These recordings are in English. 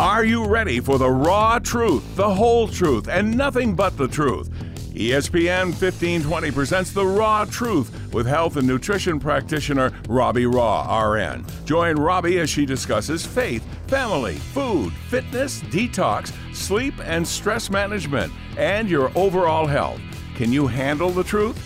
Are you ready for the raw truth, the whole truth, and nothing but the truth? ESPN 1520 presents The Raw Truth with health and nutrition practitioner Robbie Raugh, RN. Join Robbie as she discusses faith, family, food, fitness, detox, sleep, and stress management, and your overall health. Can you handle the truth?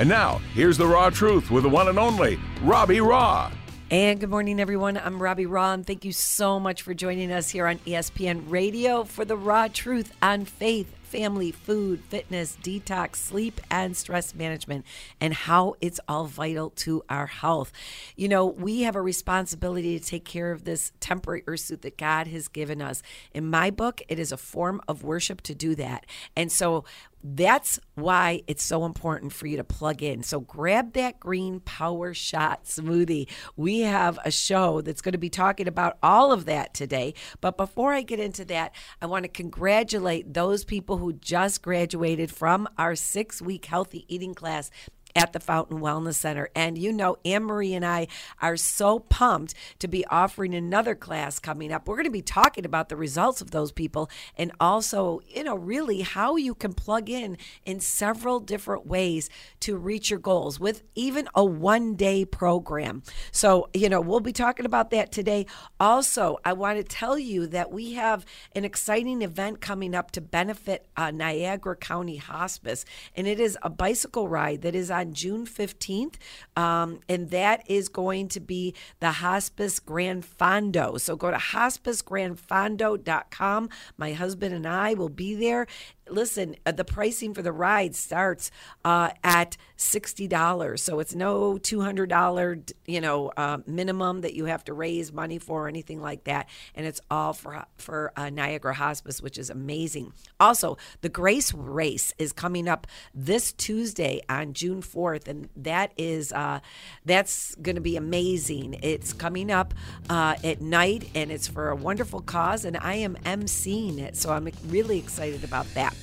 And now, here's The Raw Truth with the one and only Robbie Raugh. And good morning, everyone. I'm Robbie Raugh, and thank you so much for joining us here on ESPN Radio for the raw truth on faith, family, food, fitness, detox, sleep, and stress management, and how it's all vital to our health. You know, we have a responsibility to take care of this temporary earth suit that God has given us. In my book, it is a form of worship to do that. And so, that's why it's so important for you to plug in. So grab that green power shot smoothie. We have a show that's going to be talking about all of that today. But before I get into that, I want to congratulate those people who just graduated from our six week healthy eating class at the Fountain Wellness Center. And you know, Anne Marie and I are so pumped to be offering another class coming up. We're going to be talking about the results of those people and also, you know, really how you can plug in in several different ways to reach your goals with even a one day program. So, you know, we'll be talking about that today. Also, I want to tell you that we have an exciting event coming up to benefit uh, Niagara County Hospice, and it is a bicycle ride that is on June 15th. Um, and that is going to be the Hospice Gran Fondo. So go to hospicegrandfondo.com. My husband and I will be there. Listen, uh, the pricing for the ride starts uh, at sixty dollars, so it's no two hundred dollar, you know, uh, minimum that you have to raise money for or anything like that, and it's all for for uh, Niagara Hospice, which is amazing. Also, the Grace Race is coming up this Tuesday on June fourth, and that is uh, that's going to be amazing. It's coming up uh, at night, and it's for a wonderful cause, and I am emceeing it, so I'm really excited about that.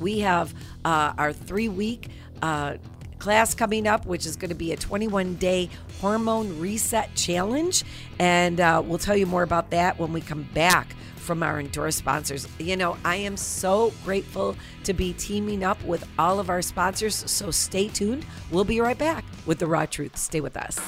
We have uh, our three week uh, class coming up, which is going to be a 21 day hormone reset challenge. And uh, we'll tell you more about that when we come back from our endorsed sponsors. You know, I am so grateful to be teaming up with all of our sponsors. So stay tuned. We'll be right back with the raw truth. Stay with us.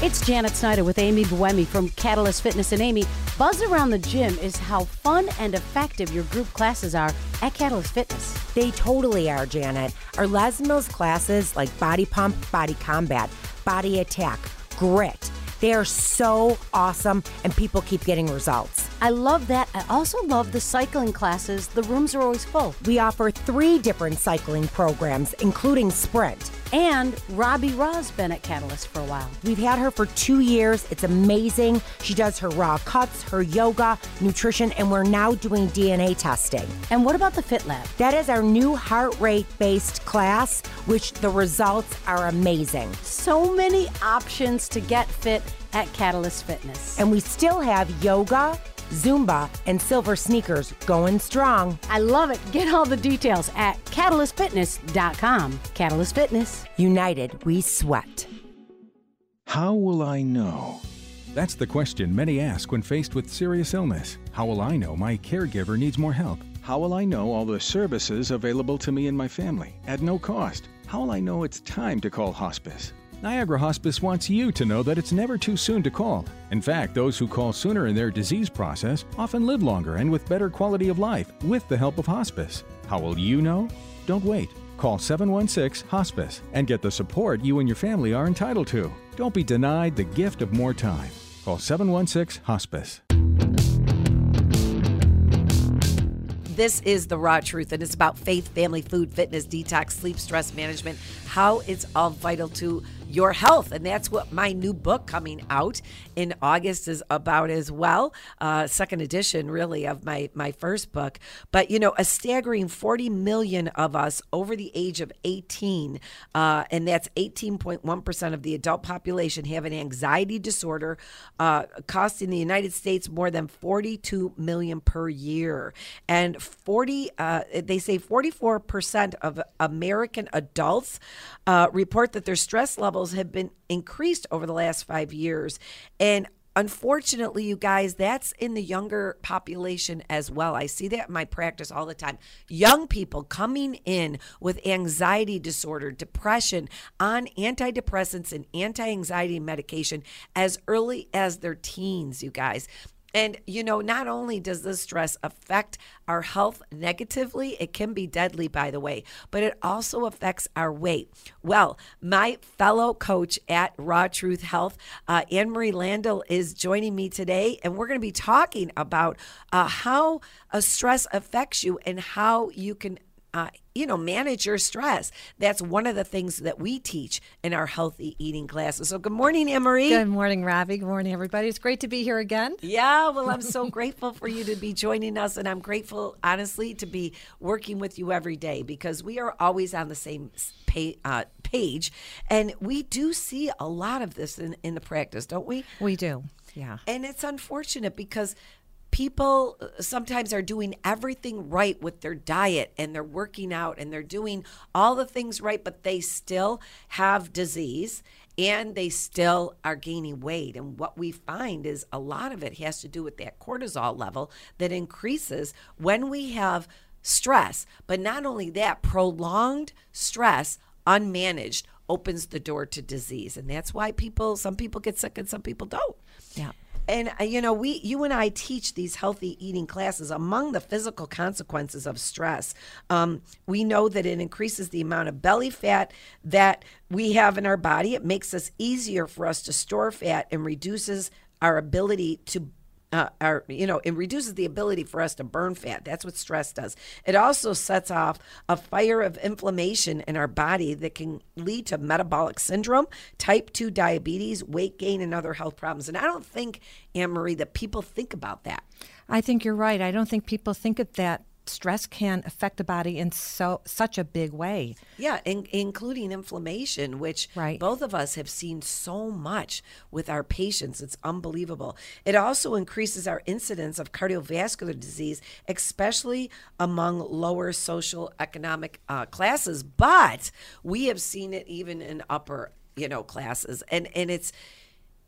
It's Janet Snyder with Amy Buemi from Catalyst Fitness and Amy. Buzz around the gym is how fun and effective your group classes are at Catalyst Fitness. They totally are, Janet. Our Les Mills classes like Body Pump, Body Combat, Body Attack, Grit, they are so awesome and people keep getting results. I love that. I also love the cycling classes. The rooms are always full. We offer three different cycling programs, including Sprint. And Robbie Raugh's been at Catalyst for a while. We've had her for two years. It's amazing. She does her raw cuts, her yoga, nutrition, and we're now doing DNA testing. And what about the Fit Lab? That is our new heart rate based class, which the results are amazing. So many options to get fit at Catalyst Fitness. And we still have yoga, Zumba, and silver sneakers going strong. I love it. Get all the details at catalystfitness.com. Catalyst Fitness. United, we sweat. How will I know? That's the question many ask when faced with serious illness. How will I know my caregiver needs more help? How will I know all the services available to me and my family at no cost? How will I know it's time to call hospice? Niagara Hospice wants you to know that it's never too soon to call. In fact, those who call sooner in their disease process often live longer and with better quality of life with the help of hospice. How will you know? Don't wait. Call 716 Hospice and get the support you and your family are entitled to. Don't be denied the gift of more time. Call 716 Hospice. This is the raw truth, and it's about faith, family, food, fitness, detox, sleep, stress management, how it's all vital to your health. And that's what my new book coming out in August is about as well. Uh, second edition, really, of my, my first book. But, you know, a staggering 40 million of us over the age of 18, uh, and that's 18.1% of the adult population, have an anxiety disorder, uh, costing the United States more than 42 million per year. And 40, uh, they say 44% of American adults uh, report that their stress levels have been increased over the last five years. And unfortunately, you guys, that's in the younger population as well. I see that in my practice all the time. Young people coming in with anxiety disorder, depression, on antidepressants and anti anxiety medication as early as their teens, you guys. And, you know, not only does this stress affect our health negatively, it can be deadly, by the way, but it also affects our weight. Well, my fellow coach at Raw Truth Health, uh, Anne Marie Landel, is joining me today, and we're going to be talking about uh, how a stress affects you and how you can uh, you know, manage your stress. That's one of the things that we teach in our healthy eating classes. So, good morning, Emery. Good morning, Robbie. Good morning, everybody. It's great to be here again. Yeah, well, I'm so grateful for you to be joining us, and I'm grateful, honestly, to be working with you every day because we are always on the same pay, uh, page, and we do see a lot of this in, in the practice, don't we? We do. Yeah. And it's unfortunate because people uh, sometimes are doing everything right with their diet and they're working out and they're doing all the things right, but they still have disease and they still are gaining weight. And what we find is a lot of it has to do with that cortisol level that increases when we have stress. But not only that, prolonged stress, unmanaged, opens the door to disease. And that's why people, some people get sick and some people don't. Yeah. And uh, you know, we you and I teach these healthy eating classes. Among the physical consequences of stress, um, we know that it increases the amount of belly fat that we have in our body. It makes us easier for us to store fat and reduces our ability to uh, you know, it reduces the ability for us to burn fat. That's what stress does. It also sets off a fire of inflammation in our body that can lead to metabolic syndrome, type 2 diabetes, weight gain, and other health problems. And I don't think, Anne Marie, that people think about that. I think you're right. I don't think people think of that stress can affect the body in so such a big way. Yeah, in, including inflammation, which right. both of us have seen so much with our patients. It's unbelievable. It also increases our incidence of cardiovascular disease, especially among lower social economic uh, classes. But we have seen it even in upper, you know, classes, and and it's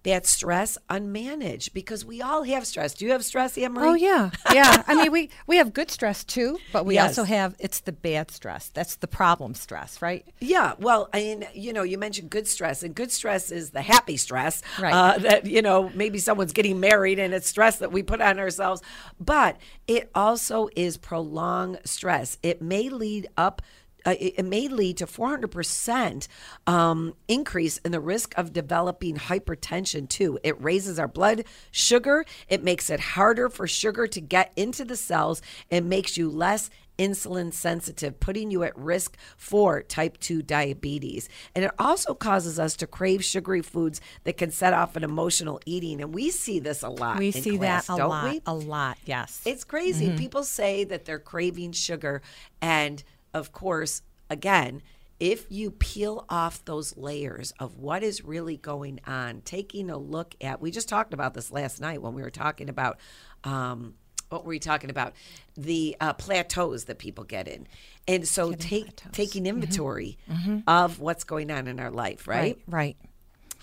that stress unmanaged because we all have stress. Do you have stress, Anne Marie? Oh yeah, yeah. I mean, we we have good stress too, but we Yes. also have it's the bad stress. That's the problem stress, right? Yeah, well, I mean, you know, you mentioned good stress, and good stress is the happy stress. Right. Uh, that, you know, maybe someone's getting married and it's stress that we put on ourselves. But it also is prolonged stress. It may lead up. Uh, it may lead to 400% um, increase in the risk of developing hypertension, too. It raises our blood sugar. It makes it harder for sugar to get into the cells. It makes you less insulin sensitive, putting you at risk for type 2 diabetes. And it also causes us to crave sugary foods that can set off an emotional eating. And we see this a lot. We see class, that a lot, we? a lot. Yes. It's crazy. Mhm. People say that they're craving sugar. And of course, again, if you peel off those layers of what is really going on, taking a look at, we just talked about this last night when we were talking about, um, what were we talking about? The uh, plateaus that people get in. And so take, taking inventory Mhm. of what's going on in our life, right? Right.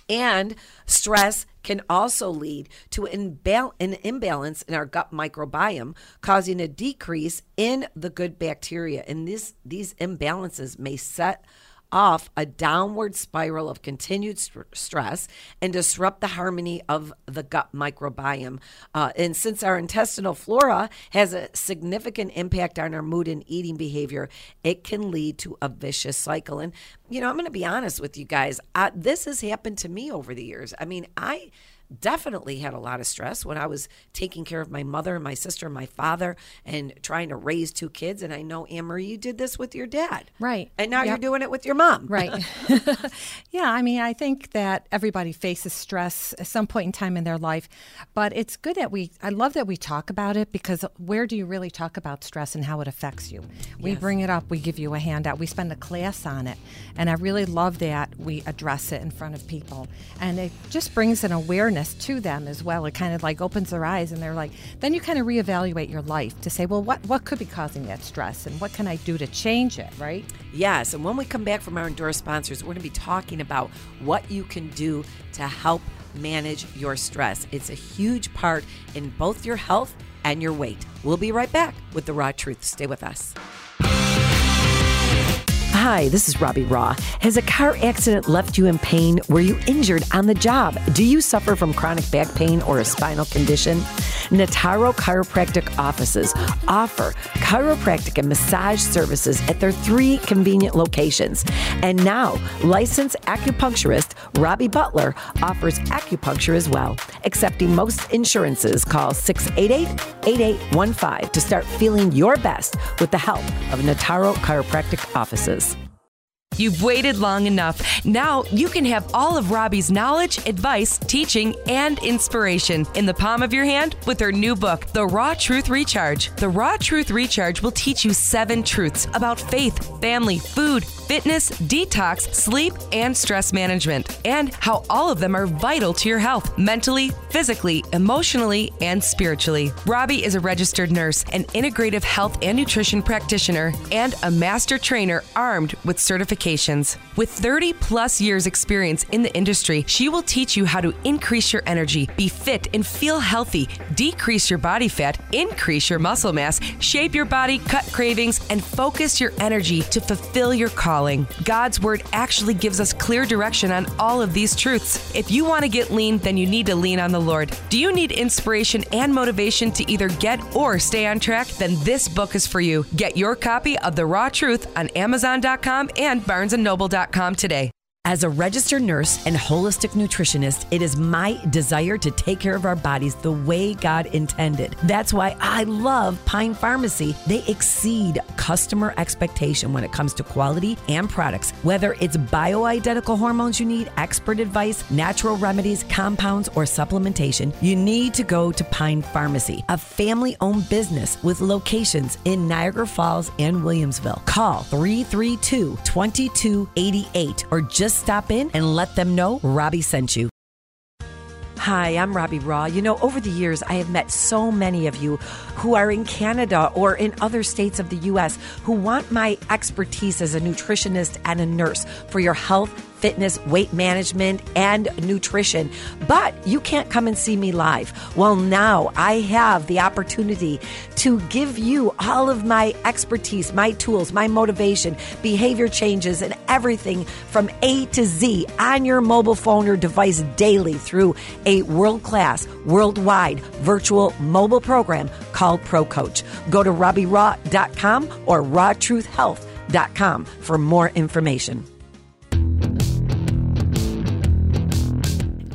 And stress can also lead to imbal- an imbalance in our gut microbiome, causing a decrease in the good bacteria. And this, these imbalances may set off a downward spiral of continued st- stress and disrupt the harmony of the gut microbiome. Uh, and since our intestinal flora has a significant impact on our mood and eating behavior, it can lead to a vicious cycle. And, you know, I'm going to be honest with you guys. Uh, this has happened to me over the years. I mean, I definitely had a lot of stress when I was taking care of my mother and my sister and my father and trying to raise two kids. And I know, Anne Marie, you did this with your dad. Right. And now Yep. you're doing it with your mom. Right. yeah, I mean, I think that everybody faces stress at some point in time in their life, but it's good that we, I love that we talk about it because where do you really talk about stress and how it affects you? We Yes. bring it up, we give you a handout, we spend a class on it. And I really love that we address it in front of people. And it just brings an awareness to them as well. It kind of like opens their eyes and they're like, then you kind of reevaluate your life to say, well, what, what could be causing that stress and what can I do to change it, right? Yes, and when we come back from our endorsed sponsors, we're going to be talking about what you can do to help manage your stress. It's a huge part in both your health and your weight. We'll be right back with the raw truth. Stay with us. Hi, this is Robbie Raugh. Has a car accident left you in pain? Were you injured on the job? Do you suffer from chronic back pain or a spinal condition? Nataro Chiropractic offices offer chiropractic and massage services at their three convenient locations. And now, licensed acupuncturist Robbie Butler offers acupuncture as well. Accepting most insurances, call 688 8815 to start feeling your best with the help of Nataro Chiropractic offices. You've waited long enough. Now you can have all of Robbie's knowledge, advice, teaching, and inspiration in the palm of your hand with her new book, The Raw Truth Recharge. The Raw Truth Recharge will teach you seven truths about faith, family, food, fitness, detox, sleep, and stress management, and how all of them are vital to your health mentally, physically, emotionally, and spiritually. Robbie is a registered nurse, an integrative health and nutrition practitioner, and a master trainer armed with With 30 plus years experience in the industry, she will teach you how to increase your energy, be fit and feel healthy, decrease your body fat, increase your muscle mass, shape your body, cut cravings, and focus your energy to fulfill your calling. God's word actually gives us clear direction on all of these truths. If you want to get lean, then you need to lean on the Lord. Do you need inspiration and motivation to either get or stay on track? Then this book is for you. Get your copy of The Raw Truth on Amazon.com and BarnesandNoble.com today. As a registered nurse and holistic nutritionist, it is my desire to take care of our bodies the way God intended. That's why I love Pine Pharmacy. They exceed customer expectation when it comes to quality and products. Whether it's bioidentical hormones you need, expert advice, natural remedies, compounds, or supplementation, you need to go to Pine Pharmacy, a family owned business with locations in Niagara Falls and Williamsville. Call 332 2288 or just stop in and let them know Robbie sent you. Hi, I'm Robbie Raugh. You know, over the years, I have met so many of you who are in Canada or in other states of the U.S. who want my expertise as a nutritionist and a nurse for your health, fitness, weight management, and nutrition. But you can't come and see me live. Well, now I have the opportunity to give you all of my expertise, my tools, my motivation, behavior changes, and everything from A to Z on your mobile phone or device daily through a world class, worldwide virtual mobile program called Pro Coach. Go to RobbieRaw.com or RawTruthHealth.com for more information.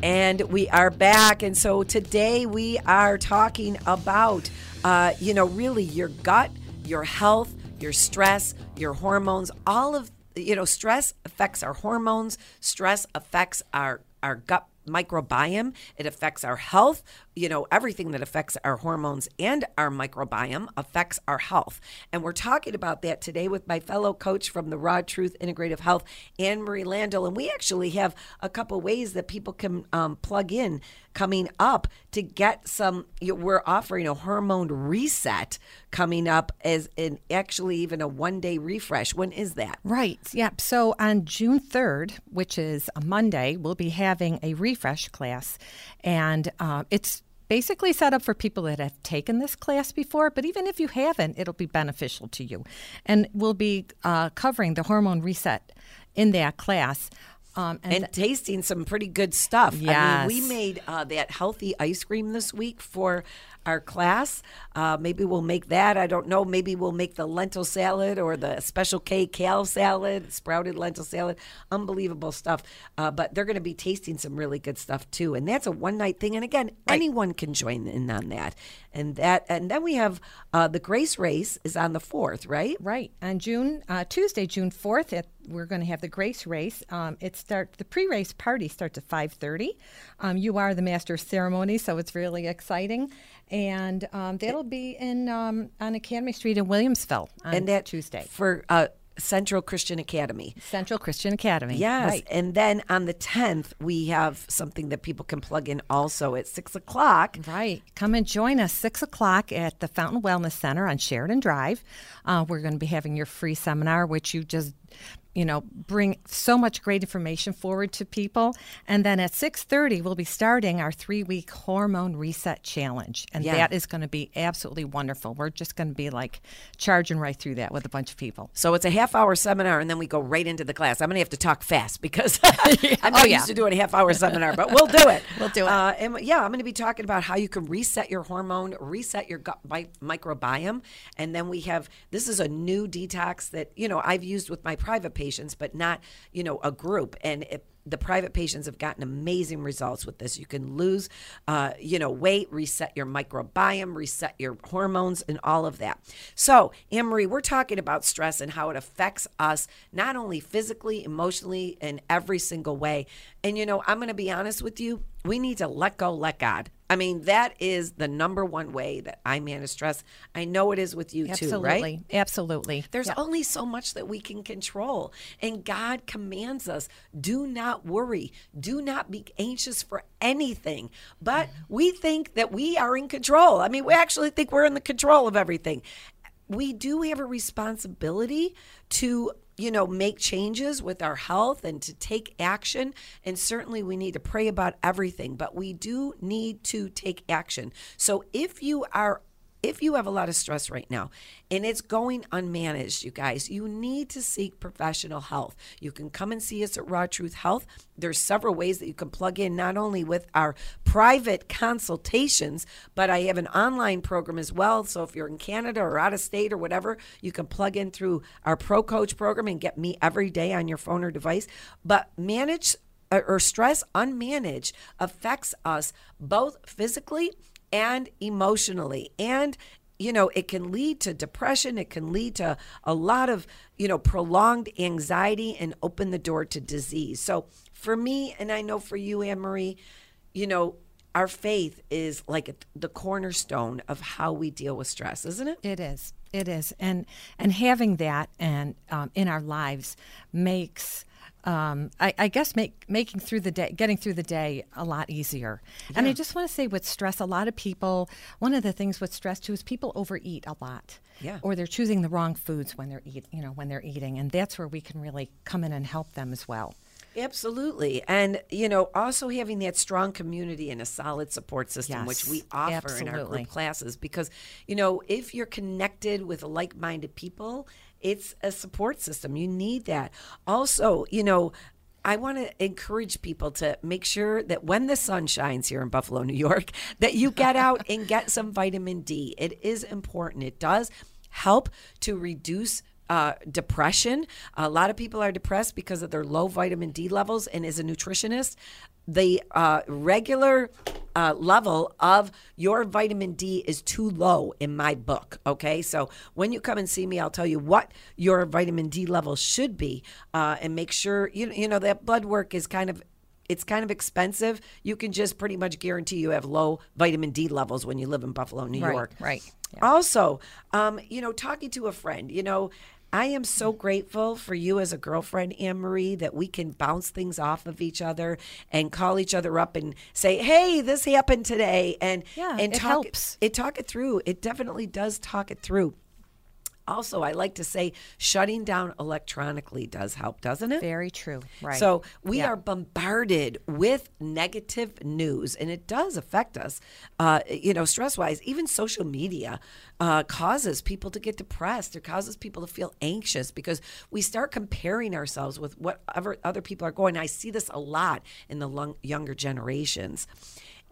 And we are back. And so today we are talking about, uh, you know, really your gut, your health, your stress, your hormones, all of, you know, stress affects our hormones, stress affects our, our gut microbiome. It affects our health you know everything that affects our hormones and our microbiome affects our health and we're talking about that today with my fellow coach from the raw truth integrative health anne marie landell and we actually have a couple ways that people can um, plug in coming up to get some you we're offering a hormone reset coming up as an actually even a one day refresh when is that Right. Yep. So on June 3rd, which is a Monday, we'll be having a refresh class. And uh, it's basically set up for people that have taken this class before, but even if you haven't, it'll be beneficial to you. And we'll be uh, covering the hormone reset in that class. Um, and, th- tasting some pretty good stuff. I mean, Yes. we made uh, that healthy ice cream this week for our class. Uh, maybe we'll make that. I don't know. Maybe we'll make the lentil salad or the special K kale salad, sprouted lentil salad. Unbelievable stuff. Uh, but they're going to be tasting some really good stuff too. And that's a one night thing. And again, anyone can join in on that. And that, and then we have uh, the Grace Race is on the fourth, right? Right on June uh, Tuesday, June fourth, we're going to have the Grace Race. Um, it start the pre-race party starts at five thirty. Um, you are the master of ceremony, so it's really exciting, and um, that'll be in um, on Academy Street in Williamsville on and that Tuesday for uh, Central Christian Academy. Central Christian Academy. Yes. Right. And then on the 10th, we have something that people can plug in also at 6 o'clock. Right. Come and join us 6 o'clock at the Fountain Wellness Center on Sheridan Drive. Uh, we're going to be having your free seminar, which you just you know bring so much great information forward to people and then at 6.30 we'll be starting our three-week hormone reset challenge and Yeah. that is going to be absolutely wonderful we're just going to be like charging right through that with a bunch of people So it's a half hour seminar, and then we go right into the class. I'm going to have to talk fast because I'm not Oh, yeah. used to doing a half hour seminar, but we'll do it. We'll do it. Uh, and yeah, I'm going to be talking about how you can reset your hormone, reset your gut mi- microbiome. And then we have this is a new detox that, you know, I've used with my private patients, but not, you know, a group. And it, the private patients have gotten amazing results with this. You can lose, uh, you know, weight, reset your microbiome, reset your hormones, and all of that. So, Anne Marie, we're talking about stress and how it affects us not only physically, emotionally, in every single way. And you know, I'm going to be honest with you. We need to let go, let God. I mean, that is the number one way that I manage stress. I know it is with you too, right? absolutely absolutely There's Yeah. only so much that we can control. And God commands us do not worry, do not be anxious for anything. But we think that we are in control. I mean, we actually think we're in the control of everything. We do have a responsibility to you know make changes with our health and to take action. And certainly we need to pray about everything but we do need to take action. So if you are if you have a lot of stress right now and it's going unmanaged, you guys, you need to seek professional health. You can come and see us at Raw Truth Health. There's several ways that you can plug in, not only with our private consultations, but I have an online program as well. So if you're in Canada or out of state or whatever, you can plug in through our Pro Coach program and get me every day on your phone or device. But manage or or stress unmanaged affects us both physically and emotionally and you know it can lead to depression it can lead to a lot of you know prolonged anxiety and open the door to disease so for me and i know for you anne marie you know our faith is like the cornerstone of how we deal with stress isn't it It is. It is, and and having that and um, in our lives makes. Um, I, I guess make making through the day, getting through the day, a lot easier. And I just want to say, with stress, a lot of people. One of the things with stress too is people overeat a lot. Yeah. Or they're choosing the wrong foods when they're eat, you know, when they're eating, and that's where we can really come in and help them as well. Absolutely. And, you know, also having that strong community and a solid support system, which we offer in our group classes. Because, you know, if you're connected with like minded people, it's a support system. You need that. Also, you know, I want to encourage people to make sure that when the sun shines here in Buffalo, New York, that you get out and get some vitamin D. It is important. It does help to reduce uh, depression. A lot of people are depressed because of their low vitamin D levels. And as a nutritionist, the uh, regular uh, level of your vitamin D is too low in my book. Okay. So when you come and see me, I'll tell you what your vitamin D level should be uh, and make sure, you, you know, that blood work is kind of it's kind of expensive. You can just pretty much guarantee you have low vitamin D levels when you live in Buffalo, New Right, York. right. Also, um, you know, talking to a friend, you know, I am so grateful for you as a girlfriend, Anne Marie, that we can bounce things off of each other and call each other up and say, "Hey, this happened today," and Yeah, and it talk helps. it talk it through. It definitely does talk it through. Also, I like to say shutting down electronically does help, doesn't it? Very true. Right. So we Yeah. are bombarded with negative news, and it does affect us. Uh, you know, stress wise, even social media uh, causes people to get depressed. It causes people to feel anxious because we start comparing ourselves with whatever other people are going. I see this a lot in the lung- younger generations,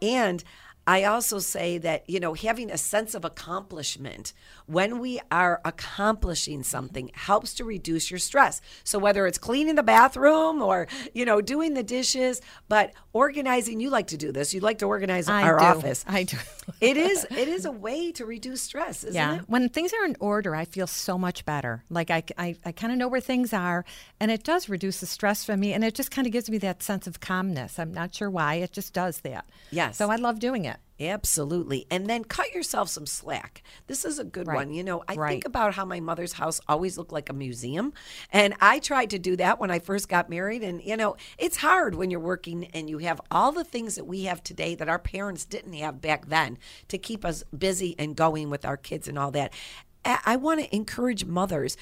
and. I also say that, you know, having a sense of accomplishment when we are accomplishing something helps to reduce your stress. So whether it's cleaning the bathroom or, you know, doing the dishes, but organizing, you like to do this. You like to organize I our do. office. I do. it is it is a way to reduce stress, isn't yeah. it? When things are in order, I feel so much better. Like I, I, I kind of know where things are, and it does reduce the stress for me, and it just kind of gives me that sense of calmness. I'm not sure why, it just does that. Yes. So I love doing it. Absolutely. And then cut yourself some slack. This is a good Right. one. You know, I Right. think about how my mother's house always looked like a museum. And I tried to do that when I first got married. And, you know, it's hard when you're working and you have all the things that we have today that our parents didn't have back then to keep us busy and going with our kids and all that. I want to encourage mothers.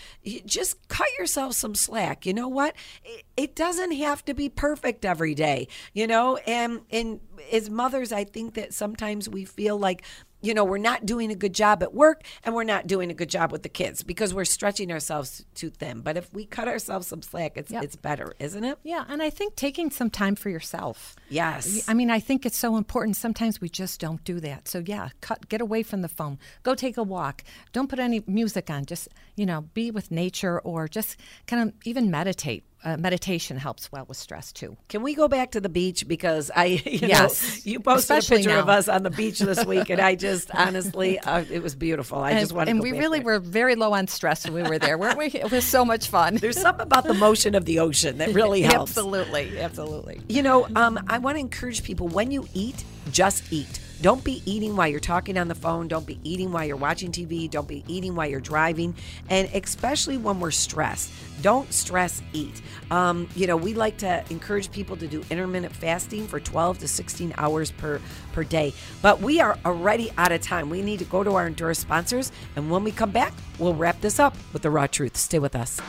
Just cut yourself some slack. You know what? It, it doesn't have to be perfect every day. You know, and and as mothers, I think that sometimes we feel like you know we're not doing a good job at work and we're not doing a good job with the kids because we're stretching ourselves too thin. But if we cut ourselves some slack, it's Yep. it's better, isn't it? Yeah, and I think taking some time for yourself. Yes. I mean, I think it's so important. Sometimes we just don't do that. So yeah, cut, get away from the phone. Go take a walk. Don't put any music on. Just you know, be with nature or just kind of even meditate. Uh, meditation helps well with stress too. Can we go back to the beach because I, you Yes, know, you posted especially a picture of us on the beach this week, and I just honestly, uh, it was beautiful. I and, just want to. and we really there. were very low on stress when we were there, weren't we? It was so much fun. There's something about the motion of the ocean that really helps. Absolutely, absolutely. You know, um, I want to encourage people when you eat, just eat. Don't be eating while you're talking on the phone. Don't be eating while you're watching TV. Don't be eating while you're driving. And especially when we're stressed, don't stress eat. Um, you know, we like to encourage people to do intermittent fasting for 12 to 16 hours per, per day. But we are already out of time. We need to go to our Endurance sponsors. And when we come back, we'll wrap this up with the raw truth. Stay with us.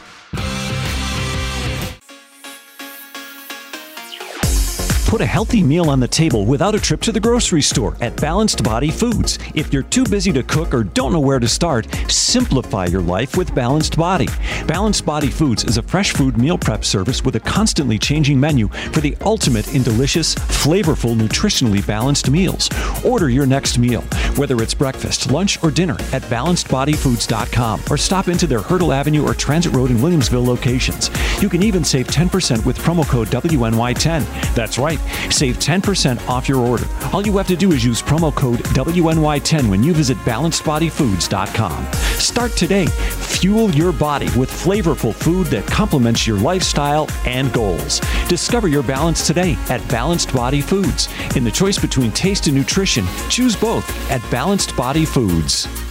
Put a healthy meal on the table without a trip to the grocery store at Balanced Body Foods. If you're too busy to cook or don't know where to start, simplify your life with Balanced Body. Balanced Body Foods is a fresh food meal prep service with a constantly changing menu for the ultimate in delicious, flavorful, nutritionally balanced meals. Order your next meal, whether it's breakfast, lunch, or dinner, at balancedbodyfoods.com or stop into their Hertel Avenue or Transit Road in Williamsville locations. You can even save 10% with promo code WNY10. That's right, save 10% off your order. All you have to do is use promo code WNY10 when you visit balancedbodyfoods.com. Start today. Fuel your body with flavorful food that complements your lifestyle and goals. Discover your balance today at Balanced Body Foods. In the choice between taste and nutrition, choose both at Balanced Body Foods.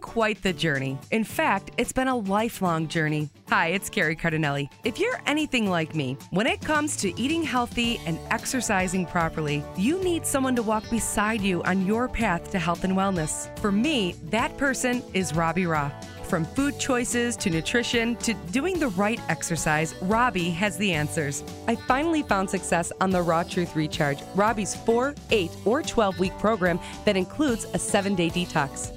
Quite the journey. In fact, it's been a lifelong journey. Hi, it's Carrie Cardinelli. If you're anything like me, when it comes to eating healthy and exercising properly, you need someone to walk beside you on your path to health and wellness. For me, that person is Robbie Raugh. From food choices to nutrition to doing the right exercise, Robbie has the answers. I finally found success on the Raw Truth Recharge, Robbie's 4, 8, or 12 week program that includes a 7 day detox.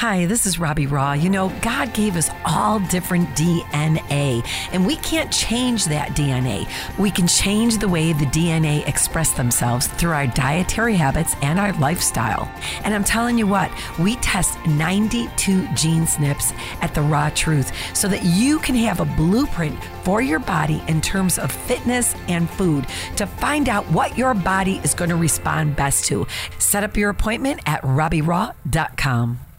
Hi, this is Robbie Raugh. You know, God gave us all different DNA, and we can't change that DNA. We can change the way the DNA express themselves through our dietary habits and our lifestyle. And I'm telling you what, we test 92 gene SNPs at the Raw Truth so that you can have a blueprint for your body in terms of fitness and food to find out what your body is going to respond best to. Set up your appointment at RobbieRaw.com.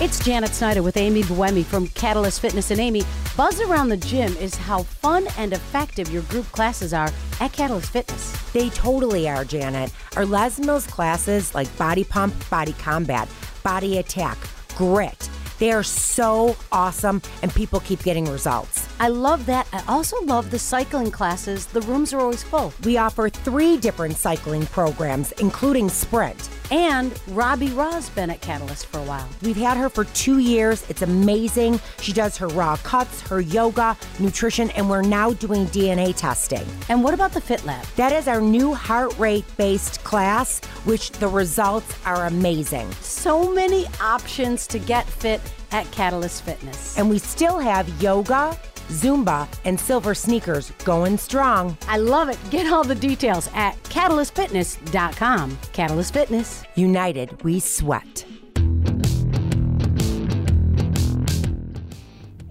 It's Janet Snyder with Amy Buemi from Catalyst Fitness and Amy. Buzz around the gym is how fun and effective your group classes are at Catalyst Fitness. They totally are, Janet. Our Les Mills classes like Body Pump, Body Combat, Body Attack, Grit, they are so awesome and people keep getting results. I love that. I also love the cycling classes. The rooms are always full. We offer three different cycling programs, including Sprint. And Robbie Raugh's been at Catalyst for a while. We've had her for two years. It's amazing. She does her raw cuts, her yoga, nutrition, and we're now doing DNA testing. And what about the Fit Lab? That is our new heart rate based class, which the results are amazing. So many options to get fit at Catalyst Fitness. And we still have yoga, Zumba, and silver sneakers going strong. I love it. Get all the details at catalystfitness.com. Catalyst Fitness. United, we sweat.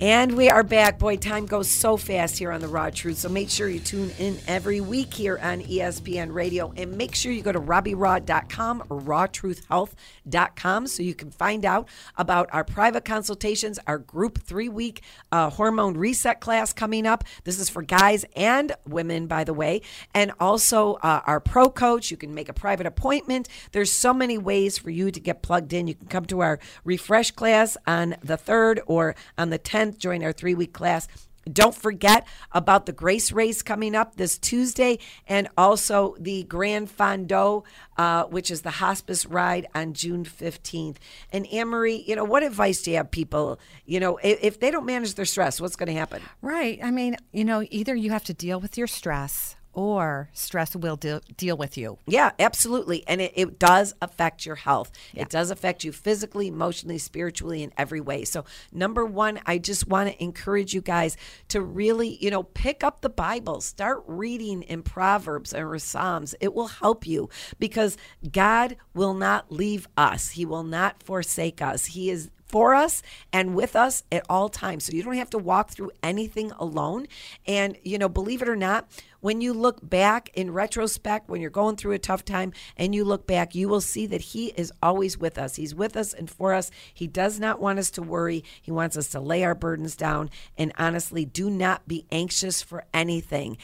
And we are back. Boy, time goes so fast here on The Raw Truth. So make sure you tune in every week here on ESPN Radio. And make sure you go to RobbieRaw.com or RawTruthHealth.com so you can find out about our private consultations, our group three week uh, hormone reset class coming up. This is for guys and women, by the way. And also uh, our pro coach. You can make a private appointment. There's so many ways for you to get plugged in. You can come to our refresh class on the 3rd or on the 10th join our three week class. Don't forget about the Grace Race coming up this Tuesday and also the Gran Fondo, uh, which is the hospice ride on June 15th. And Anne Marie, you know, what advice do you have people? You know, if, if they don't manage their stress, what's going to happen? Right. I mean, you know, either you have to deal with your stress or stress will de- deal with you. Yeah, absolutely. And it, it does affect your health. Yeah. It does affect you physically, emotionally, spiritually, in every way. So, number one, I just want to encourage you guys to really, you know, pick up the Bible, start reading in Proverbs or Psalms. It will help you because God will not leave us, He will not forsake us. He is for us and with us at all times. So you don't have to walk through anything alone. And, you know, believe it or not, when you look back in retrospect, when you're going through a tough time and you look back, you will see that He is always with us. He's with us and for us. He does not want us to worry. He wants us to lay our burdens down. And honestly, do not be anxious for anything.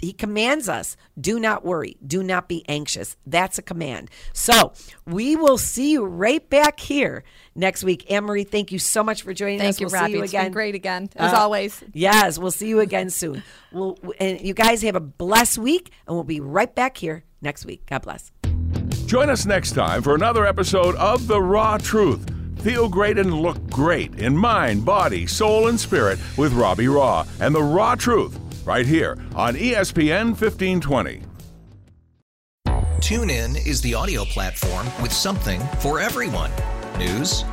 He commands us do not worry, do not be anxious. That's a command. So we will see you right back here next week. Anne Marie, thank you so much for joining thank us. You, we'll Robbie. see you it's again. Been great again, as uh, always. Yes, we'll see you again soon. We'll, and you guys have a blessed week, and we'll be right back here next week. God bless. Join us next time for another episode of The Raw Truth. Feel great and look great in mind, body, soul, and spirit with Robbie Raugh and The Raw Truth right here on ESPN 1520. TuneIn is the audio platform with something for everyone. News.